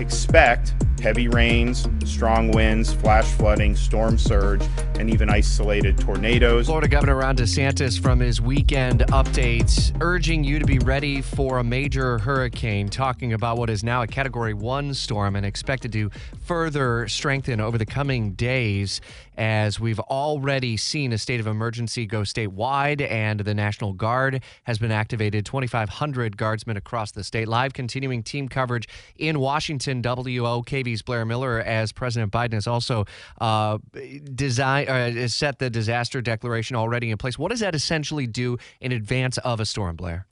expect heavy rains, strong winds, flash flooding, storm surge, and even isolated tornadoes. Florida Governor Ron DeSantis from his weekend updates urging you to be ready for a major hurricane, talking about what is now a Category 1 storm and expected to further strengthen over the coming days as we've already seen a state of emergency go statewide and the National Guard has been activated 2500 guardsmen across the state. Live continuing team coverage in Washington WOKV's Blair Miller as President Biden has also uh, uh, set the disaster declaration already in place. What does that essentially do in advance of a storm, Blair?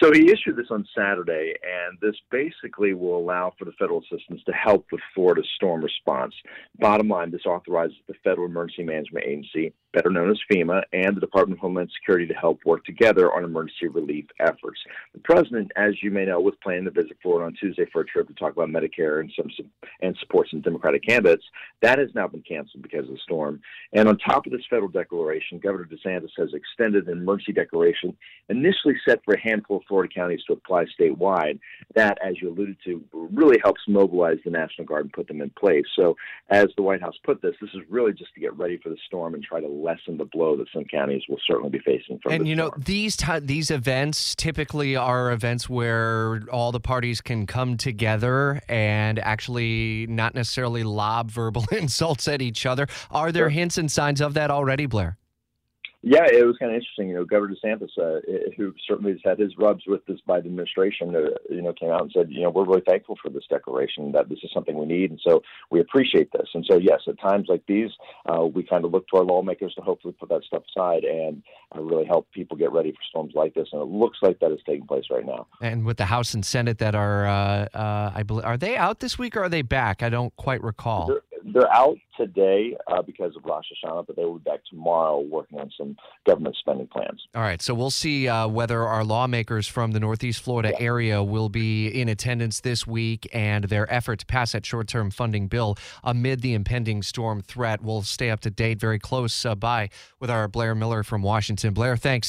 So he issued this on Saturday, and this basically will allow for the federal assistance to help with Florida's storm response. Bottom line, this authorizes the Federal Emergency Management Agency, better known as FEMA, and the Department of Homeland Security to help work together on emergency relief efforts. The president, as you may know, was planning to visit Florida on Tuesday for a trip to talk about Medicare and some, some and support some Democratic candidates. That has now been canceled because of the storm. And on top of this federal declaration, Governor DeSantis has extended an emergency declaration initially set for a handful of Florida counties to apply statewide. That, as you alluded to, really helps mobilize the National Guard and put them in place. So, as the White House put this, this is really just to get ready for the storm and try to lessen the blow that some counties will certainly be facing from. And you know, storm. these t- these events typically are events where all the parties can come together and actually not necessarily lob verbal insults at each other. Are there sure. hints and signs of that already, Blair? Yeah, it was kind of interesting. You know, Governor DeSantis, uh, who certainly has had his rubs with this Biden administration, uh, you know, came out and said, you know, we're really thankful for this declaration that this is something we need, and so we appreciate this. And so, yes, at times like these, uh, we kind of look to our lawmakers to hopefully put that stuff aside and uh, really help people get ready for storms like this. And it looks like that is taking place right now. And with the House and Senate that are, uh, uh, I believe, are they out this week or are they back? I don't quite recall. They're, they're out today uh, because of Rosh Hashanah, but they will be back tomorrow working on some government spending plans. All right, so we'll see uh, whether our lawmakers from the Northeast Florida yeah. area will be in attendance this week and their effort to pass that short-term funding bill amid the impending storm threat. We'll stay up to date, very close uh, by with our Blair Miller from Washington. Blair, thanks.